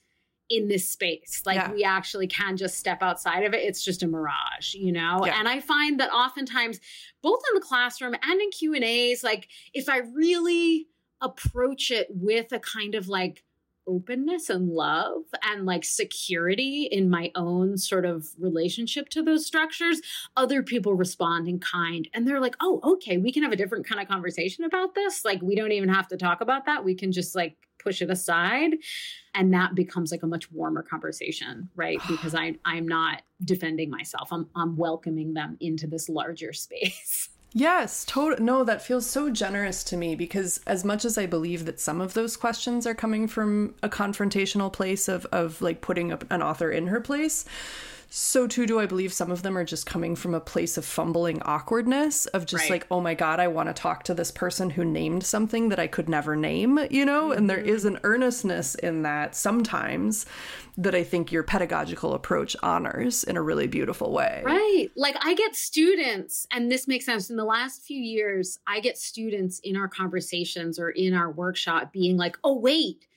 in this space. Like yeah. we actually can just step outside of it. It's just a mirage, you know? Yeah. And I find that oftentimes both in the classroom and in Q&As, like if I really approach it with a kind of like openness and love and like security in my own sort of relationship to those structures, other people respond in kind. And they're like, oh, okay, we can have a different kind of conversation about this. Like, we don't even have to talk about that. We can just like push it aside and that becomes like a much warmer conversation right because i i'm not defending myself i'm i'm welcoming them into this larger space Yes, total. No, that feels so generous to me because as much as I believe that some of those questions are coming from a confrontational place of of like putting an author in her place, so too do I believe some of them are just coming from a place of fumbling awkwardness of just right. like, oh my God, I want to talk to this person who named something that I could never name, you know? Mm-hmm. And there is an earnestness in that sometimes that I think your pedagogical approach honors in a really beautiful way. Right. Like I get students, and this makes sense. In the last few years, I get students in our conversations or in our workshop being like, oh, wait,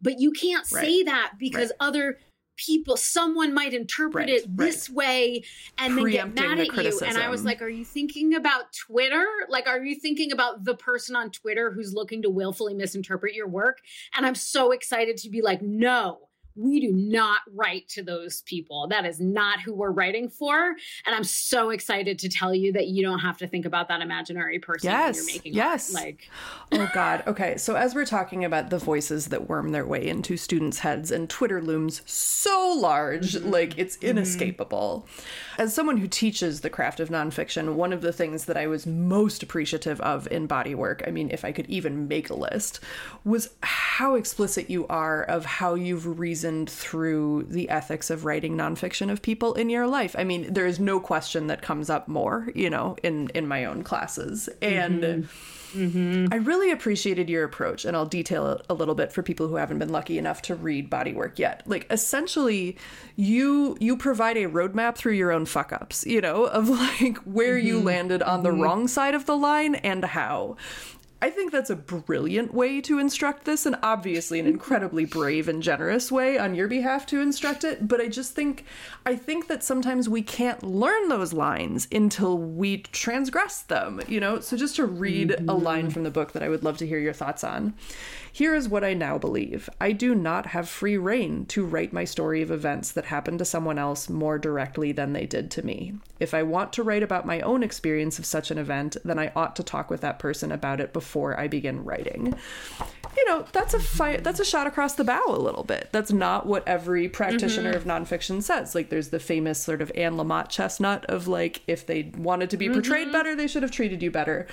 but you can't say right. that because right. other people someone might interpret right, it this right. way and then get mad at you. And i was like are you thinking about twitter? Like are you thinking about the person on twitter who's looking to willfully misinterpret your work? And i'm so excited to be like no we do not write to those people. That is not who we're writing for. And I'm so excited to tell you that you don't have to think about that imaginary person yes, you're making. Yes. Art. Like, oh God. Okay. So as we're talking about the voices that worm their way into students' heads, and Twitter looms so large, mm-hmm. like it's mm-hmm. inescapable. Mm-hmm. As someone who teaches the craft of nonfiction, one of the things that I was most appreciative of in body work, I mean, if I could even make a list, was how explicit you are of how you've reasoned reasoned through the ethics of writing nonfiction of people in your life. I mean, there is no question that comes up more, you know, in in my own classes, and. Mm-hmm. Mm-hmm. I really appreciated your approach, and I'll detail it a little bit for people who haven't been lucky enough to read Body Work yet. Like, essentially, you you provide a roadmap through your own fuck ups, you know, of like where mm-hmm. you landed on the mm-hmm. wrong side of the line and how. I think that's a brilliant way to instruct this, and obviously an incredibly brave and generous way on your behalf to instruct it. But I just think, I think that sometimes we can't learn those lines until we transgress them, you know? So just to read mm-hmm. a line from the book that I would love to hear your thoughts on. Here is what I now believe I do not have free reign to write my story of events that happened to someone else more directly than they did to me. If I want to write about my own experience of such an event, then I ought to talk with that person about it before I begin writing. You know, that's a fight that's a shot across the bow a little bit. That's not what every practitioner mm-hmm. of nonfiction says. Like there's the famous sort of Anne Lamott chestnut of like if they wanted to be portrayed mm-hmm. better, they should have treated you better.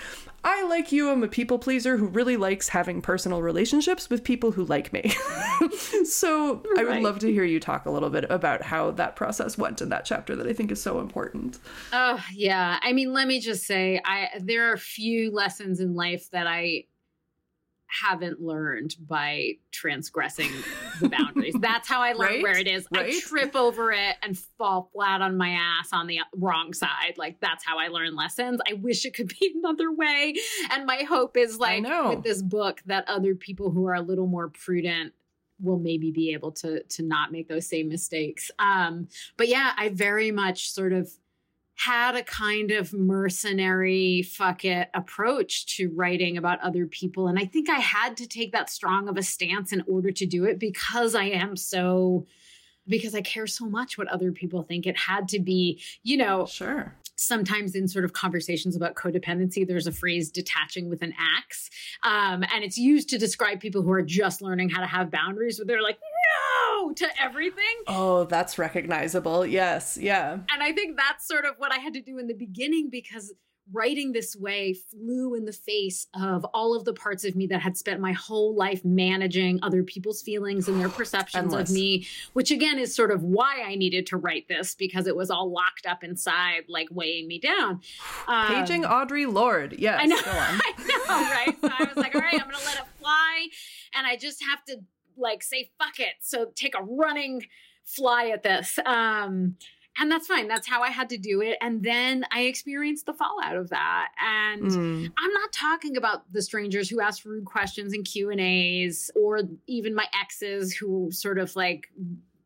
I like you, I'm a people pleaser who really likes having personal relationships with people who like me. so right. I would love to hear you talk a little bit about how that process went in that chapter that I think is so important. Oh, yeah. I mean, let me just say, I there are a few lessons in life that I haven't learned by transgressing the boundaries. That's how I learn right? where it is. Right? I trip over it and fall flat on my ass on the wrong side. Like that's how I learn lessons. I wish it could be another way. And my hope is like with this book that other people who are a little more prudent will maybe be able to to not make those same mistakes. Um but yeah, I very much sort of had a kind of mercenary fuck it approach to writing about other people. And I think I had to take that strong of a stance in order to do it because I am so because I care so much what other people think. It had to be, you know, sure. Sometimes in sort of conversations about codependency, there's a phrase detaching with an axe. Um, and it's used to describe people who are just learning how to have boundaries, but they're like, no to everything. Oh, that's recognizable. Yes. Yeah. And I think that's sort of what I had to do in the beginning because writing this way flew in the face of all of the parts of me that had spent my whole life managing other people's feelings and their perceptions Endless. of me, which again is sort of why I needed to write this because it was all locked up inside, like weighing me down. Um, Paging Audre Lorde. Yes. I know. I know, right? So I was like, all right, I'm going to let it fly. And I just have to like say, fuck it. So take a running fly at this. Um, and that's fine that's how i had to do it and then i experienced the fallout of that and mm. i'm not talking about the strangers who asked rude questions in q and a's or even my exes who sort of like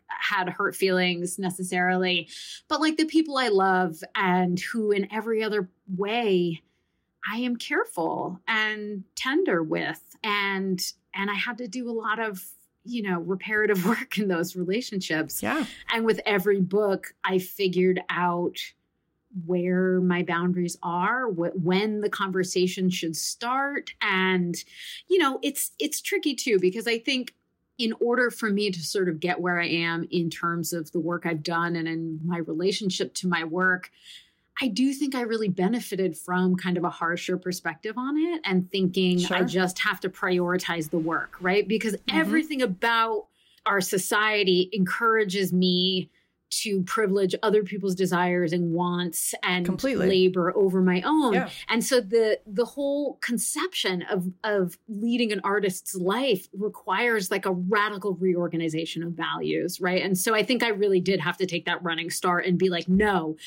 had hurt feelings necessarily but like the people i love and who in every other way i am careful and tender with and and i had to do a lot of you know, reparative work in those relationships. Yeah. And with every book, I figured out where my boundaries are wh- when the conversation should start and you know it's it's tricky too because i think in order for me to sort of get where i am in terms of the work i've done and in my relationship to my work I do think I really benefited from kind of a harsher perspective on it and thinking sure. I just have to prioritize the work, right? Because mm-hmm. everything about our society encourages me to privilege other people's desires and wants and Completely. labor over my own. Yeah. And so the the whole conception of of leading an artist's life requires like a radical reorganization of values, right? And so I think I really did have to take that running start and be like, no,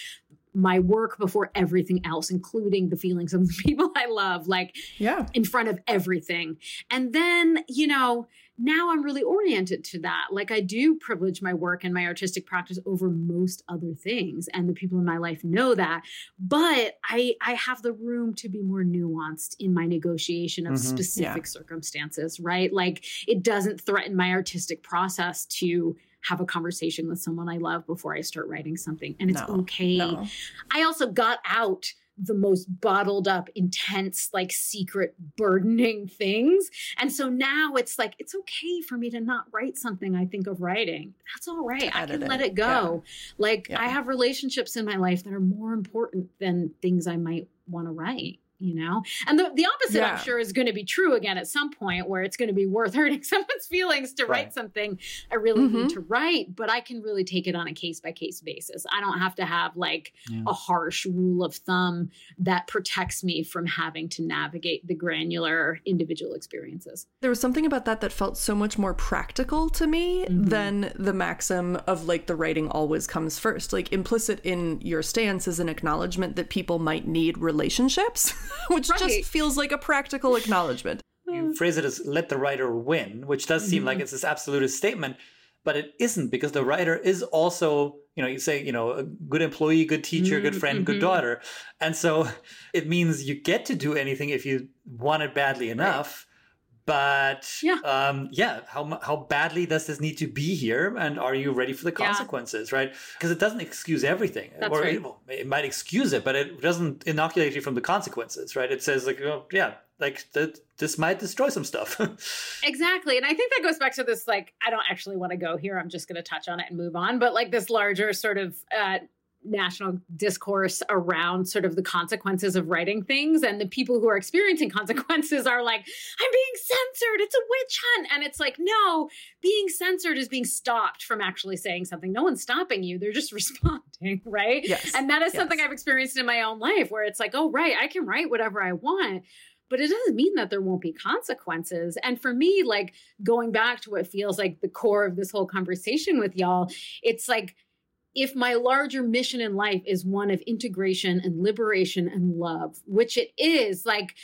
my work before everything else, including the feelings of the people I love, like yeah. in front of everything. And then, you know, now I'm really oriented to that. Like I do privilege my work and my artistic practice over most other things. And the people in my life know that. But I I have the room to be more nuanced in my negotiation of mm-hmm. specific yeah. circumstances, right? Like it doesn't threaten my artistic process to have a conversation with someone I love before I start writing something. And it's no, okay. No. I also got out the most bottled up, intense, like secret, burdening things. And so now it's like, it's okay for me to not write something I think of writing. That's all right. I can let it go. Yeah. Like, yeah. I have relationships in my life that are more important than things I might want to write you know and the, the opposite yeah. i'm sure is going to be true again at some point where it's going to be worth hurting someone's feelings to right. write something i really mm-hmm. need to write but i can really take it on a case by case basis i don't have to have like yeah. a harsh rule of thumb that protects me from having to navigate the granular individual experiences there was something about that that felt so much more practical to me mm-hmm. than the maxim of like the writing always comes first like implicit in your stance is an acknowledgement that people might need relationships which right. just feels like a practical acknowledgement. You phrase it as let the writer win, which does seem mm-hmm. like it's this absolutist statement, but it isn't because the writer is also, you know, you say, you know, a good employee, good teacher, mm-hmm. good friend, mm-hmm. good daughter. And so it means you get to do anything if you want it badly enough. Right but yeah, um, yeah. How how badly does this need to be here, and are you ready for the consequences? Yeah. Right? Because it doesn't excuse everything, That's or right. it, it, might excuse it, but it doesn't inoculate you from the consequences. Right? It says like, oh, yeah, like that. This might destroy some stuff. exactly, and I think that goes back to this. Like, I don't actually want to go here. I'm just going to touch on it and move on. But like this larger sort of uh, national discourse around sort of the consequences of writing things and the people who are experiencing consequences are like i'm being censored it's a witch hunt and it's like no being censored is being stopped from actually saying something no one's stopping you they're just responding right yes. and that is yes. something i've experienced in my own life where it's like oh right i can write whatever i want but it doesn't mean that there won't be consequences. And for me, like going back to what feels like the core of this whole conversation with y'all, it's like if my larger mission in life is one of integration and liberation and love, which it is, like,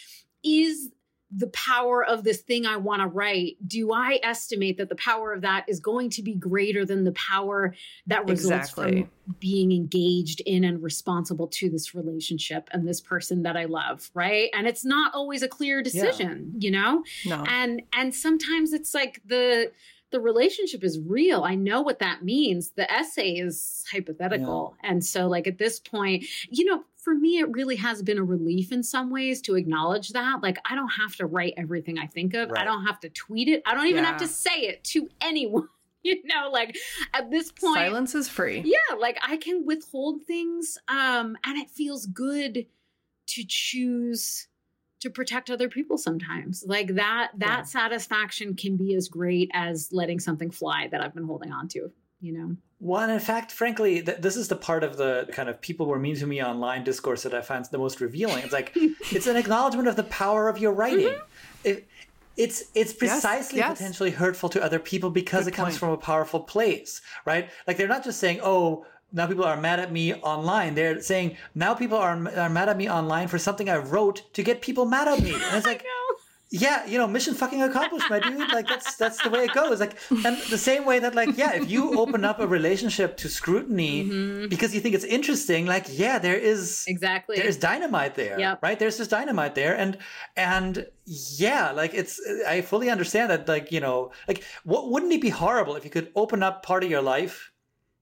is the power of this thing I want to write, do I estimate that the power of that is going to be greater than the power that results exactly. from being engaged in and responsible to this relationship and this person that I love, right? And it's not always a clear decision, yeah. you know? No. And and sometimes it's like the the relationship is real. I know what that means. The essay is hypothetical. Yeah. And so, like, at this point, you know, for me, it really has been a relief in some ways to acknowledge that. Like, I don't have to write everything I think of, right. I don't have to tweet it, I don't even yeah. have to say it to anyone. You know, like at this point, silence is free. Yeah, like I can withhold things, um, and it feels good to choose to protect other people sometimes like that that yeah. satisfaction can be as great as letting something fly that i've been holding on to you know well in fact frankly th- this is the part of the kind of people were mean to me online discourse that i find the most revealing it's like it's an acknowledgement of the power of your writing mm-hmm. it, it's it's precisely yes, yes. potentially hurtful to other people because Good it comes point. from a powerful place right like they're not just saying oh now people are mad at me online. They're saying now people are, are mad at me online for something I wrote to get people mad at me. And it's like, yeah, you know, mission fucking accomplished, my dude. Like that's that's the way it goes. Like, and the same way that like, yeah, if you open up a relationship to scrutiny mm-hmm. because you think it's interesting, like, yeah, there is exactly there is dynamite there, yep. right? There's this dynamite there, and and yeah, like it's I fully understand that, like you know, like what wouldn't it be horrible if you could open up part of your life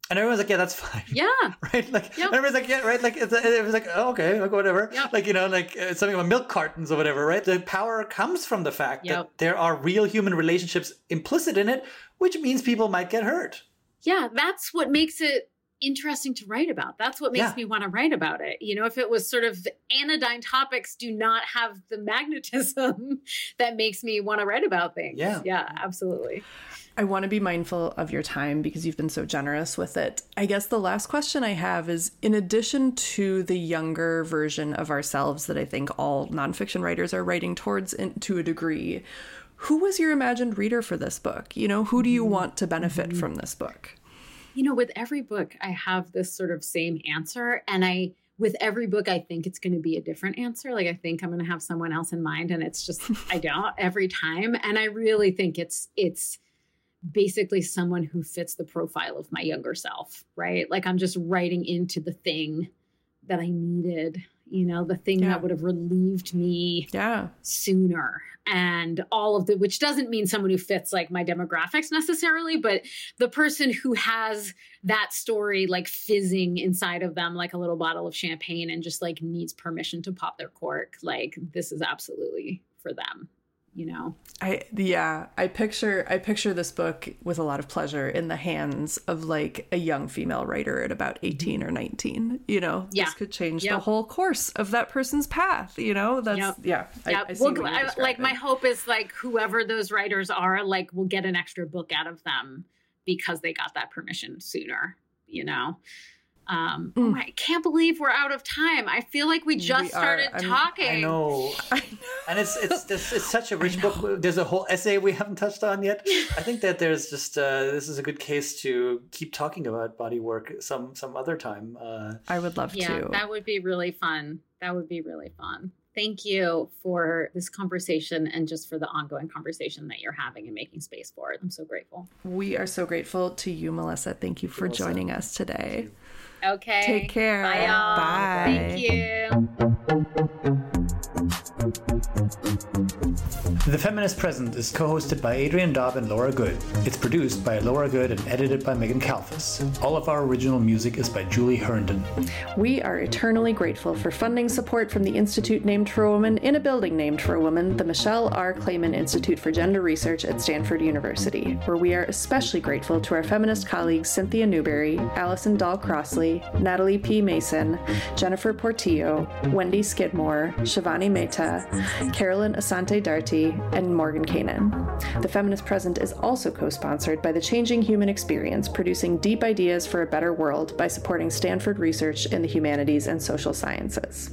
and everyone's like, yeah, that's fine. Yeah. right? Like, yep. everyone's like, yeah, right? Like, it's, it was like, oh, okay, like, whatever. Yep. Like, you know, like uh, something about milk cartons or whatever, right? The power comes from the fact yep. that there are real human relationships implicit in it, which means people might get hurt. Yeah, that's what makes it interesting to write about. That's what makes yeah. me want to write about it. You know, if it was sort of anodyne topics do not have the magnetism that makes me want to write about things. Yeah. Yeah, absolutely. I want to be mindful of your time because you've been so generous with it. I guess the last question I have is in addition to the younger version of ourselves that I think all nonfiction writers are writing towards in, to a degree, who was your imagined reader for this book? You know, who do you want to benefit from this book? You know, with every book, I have this sort of same answer. And I, with every book, I think it's going to be a different answer. Like, I think I'm going to have someone else in mind. And it's just, I don't every time. And I really think it's, it's, basically someone who fits the profile of my younger self, right? Like I'm just writing into the thing that I needed, you know, the thing yeah. that would have relieved me yeah. sooner. And all of the, which doesn't mean someone who fits like my demographics necessarily, but the person who has that story like fizzing inside of them like a little bottle of champagne and just like needs permission to pop their cork. Like this is absolutely for them you know i yeah i picture i picture this book with a lot of pleasure in the hands of like a young female writer at about mm-hmm. 18 or 19 you know yeah. this could change yep. the whole course of that person's path you know that's yep. yeah yep. I, I well, I, like my hope is like whoever those writers are like we'll get an extra book out of them because they got that permission sooner you know um, mm. oh, I can't believe we're out of time. I feel like we just we started talking. I know. I know. and it's, it's, it's it's such a rich book. There's a whole essay we haven't touched on yet. I think that there's just uh, this is a good case to keep talking about body work some some other time. Uh, I would love yeah, to. That would be really fun. That would be really fun. Thank you for this conversation and just for the ongoing conversation that you're having and making space for it. I'm so grateful. We are so grateful to you, Melissa. Thank you for joining us today. Okay. Take care. Bye, y'all. Bye. Thank you. The Feminist Present is co hosted by Adrian Daub and Laura Goode. It's produced by Laura Goode and edited by Megan Kalfas. All of our original music is by Julie Herndon. We are eternally grateful for funding support from the Institute named for a woman in a building named for a woman, the Michelle R. Clayman Institute for Gender Research at Stanford University, where we are especially grateful to our feminist colleagues Cynthia Newberry, Alison Dahl Crossley, Natalie P. Mason, Jennifer Portillo, Wendy Skidmore, Shivani Mehta, Carolyn Asante Darty, and Morgan Kanan. The Feminist Present is also co sponsored by the Changing Human Experience, producing deep ideas for a better world by supporting Stanford research in the humanities and social sciences.